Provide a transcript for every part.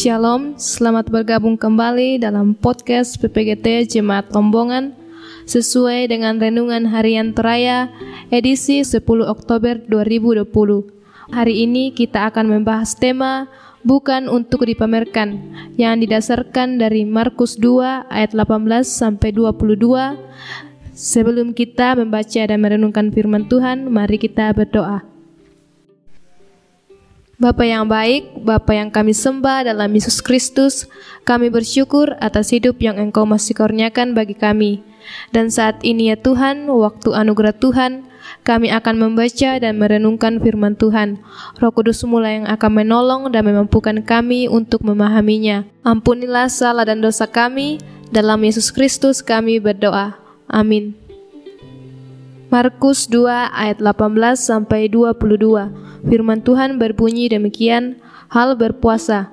Shalom, selamat bergabung kembali dalam podcast PPGT Jemaat Lombongan sesuai dengan Renungan Harian Teraya edisi 10 Oktober 2020. Hari ini kita akan membahas tema bukan untuk dipamerkan yang didasarkan dari Markus 2 ayat 18 sampai 22. Sebelum kita membaca dan merenungkan firman Tuhan, mari kita berdoa. Bapa yang baik, Bapa yang kami sembah dalam Yesus Kristus, kami bersyukur atas hidup yang Engkau masih kurniakan bagi kami. Dan saat ini ya Tuhan, waktu anugerah Tuhan, kami akan membaca dan merenungkan firman Tuhan. Roh Kudus mulai yang akan menolong dan memampukan kami untuk memahaminya. Ampunilah salah dan dosa kami, dalam Yesus Kristus kami berdoa. Amin. Markus 2 ayat 18 sampai 22. Firman Tuhan berbunyi demikian, hal berpuasa.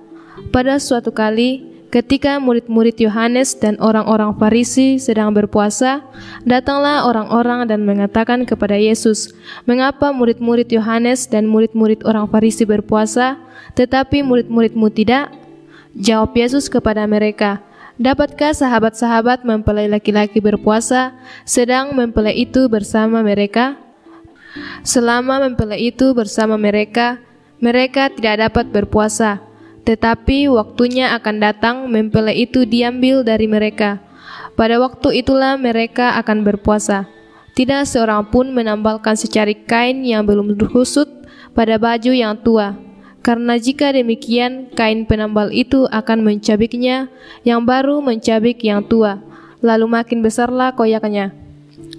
Pada suatu kali, ketika murid-murid Yohanes dan orang-orang Farisi sedang berpuasa, datanglah orang-orang dan mengatakan kepada Yesus, "Mengapa murid-murid Yohanes dan murid-murid orang Farisi berpuasa, tetapi murid-muridmu tidak?" Jawab Yesus kepada mereka, Dapatkah sahabat-sahabat mempelai laki-laki berpuasa, sedang mempelai itu bersama mereka? Selama mempelai itu bersama mereka, mereka tidak dapat berpuasa, tetapi waktunya akan datang mempelai itu diambil dari mereka. Pada waktu itulah mereka akan berpuasa. Tidak seorang pun menambalkan secari kain yang belum berhusut pada baju yang tua, karena jika demikian kain penambal itu akan mencabiknya, yang baru mencabik yang tua, lalu makin besarlah koyaknya.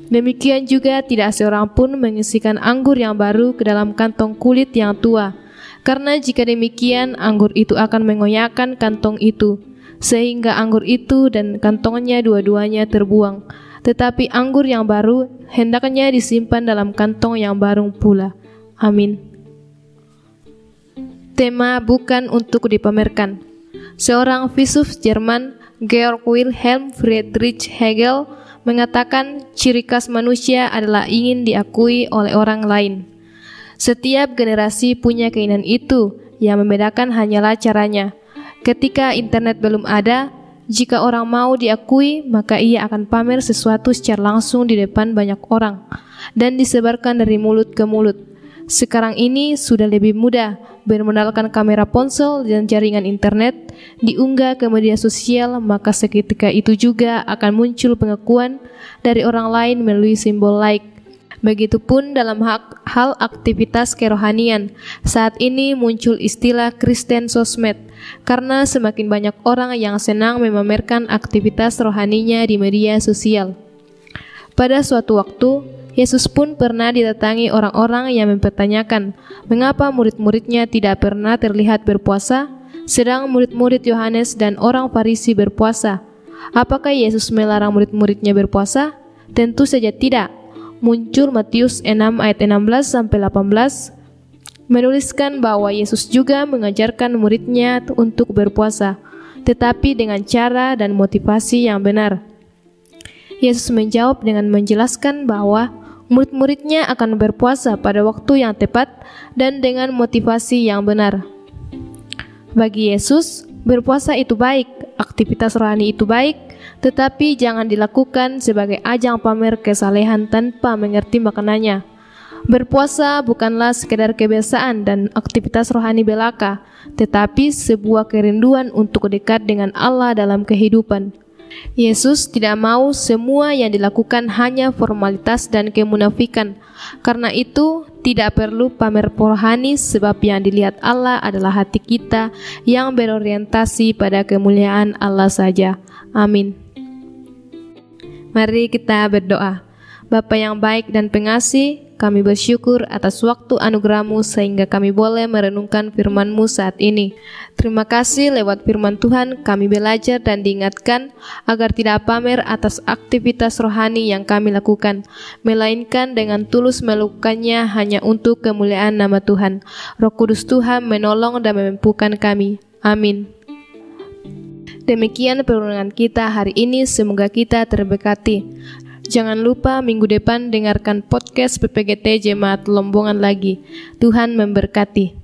Demikian juga tidak seorang pun mengisikan anggur yang baru ke dalam kantong kulit yang tua, karena jika demikian anggur itu akan mengoyakkan kantong itu, sehingga anggur itu dan kantongnya dua-duanya terbuang. Tetapi anggur yang baru hendaknya disimpan dalam kantong yang baru pula. Amin. Tema bukan untuk dipamerkan. Seorang filsuf Jerman, Georg Wilhelm Friedrich Hegel, mengatakan ciri khas manusia adalah ingin diakui oleh orang lain. Setiap generasi punya keinginan itu, yang membedakan hanyalah caranya. Ketika internet belum ada, jika orang mau diakui, maka ia akan pamer sesuatu secara langsung di depan banyak orang dan disebarkan dari mulut ke mulut. Sekarang ini sudah lebih mudah bermodalkan kamera ponsel dan jaringan internet diunggah ke media sosial, maka seketika itu juga akan muncul pengakuan dari orang lain melalui simbol like. Begitupun dalam hal aktivitas kerohanian, saat ini muncul istilah Kristen sosmed, karena semakin banyak orang yang senang memamerkan aktivitas rohaninya di media sosial. Pada suatu waktu, Yesus pun pernah didatangi orang-orang yang mempertanyakan mengapa murid-muridnya tidak pernah terlihat berpuasa, sedang murid-murid Yohanes dan orang Farisi berpuasa. Apakah Yesus melarang murid-muridnya berpuasa? Tentu saja tidak. Muncul Matius 6 ayat 16 sampai 18 menuliskan bahwa Yesus juga mengajarkan muridnya untuk berpuasa, tetapi dengan cara dan motivasi yang benar. Yesus menjawab dengan menjelaskan bahwa murid-muridnya akan berpuasa pada waktu yang tepat dan dengan motivasi yang benar. Bagi Yesus, berpuasa itu baik, aktivitas rohani itu baik, tetapi jangan dilakukan sebagai ajang pamer kesalehan tanpa mengerti maknanya. Berpuasa bukanlah sekedar kebiasaan dan aktivitas rohani belaka, tetapi sebuah kerinduan untuk dekat dengan Allah dalam kehidupan. Yesus tidak mau semua yang dilakukan hanya formalitas dan kemunafikan. Karena itu, tidak perlu pamer rohani sebab yang dilihat Allah adalah hati kita yang berorientasi pada kemuliaan Allah saja. Amin. Mari kita berdoa. Bapa yang baik dan pengasih, kami bersyukur atas waktu anugerahmu sehingga kami boleh merenungkan firman-Mu saat ini. Terima kasih lewat firman Tuhan kami belajar dan diingatkan agar tidak pamer atas aktivitas rohani yang kami lakukan, melainkan dengan tulus melakukannya hanya untuk kemuliaan nama Tuhan. Roh Kudus Tuhan menolong dan memampukan kami. Amin. Demikian perundungan kita hari ini, semoga kita terberkati. Jangan lupa minggu depan dengarkan podcast PPGT Jemaat Lombongan lagi. Tuhan memberkati.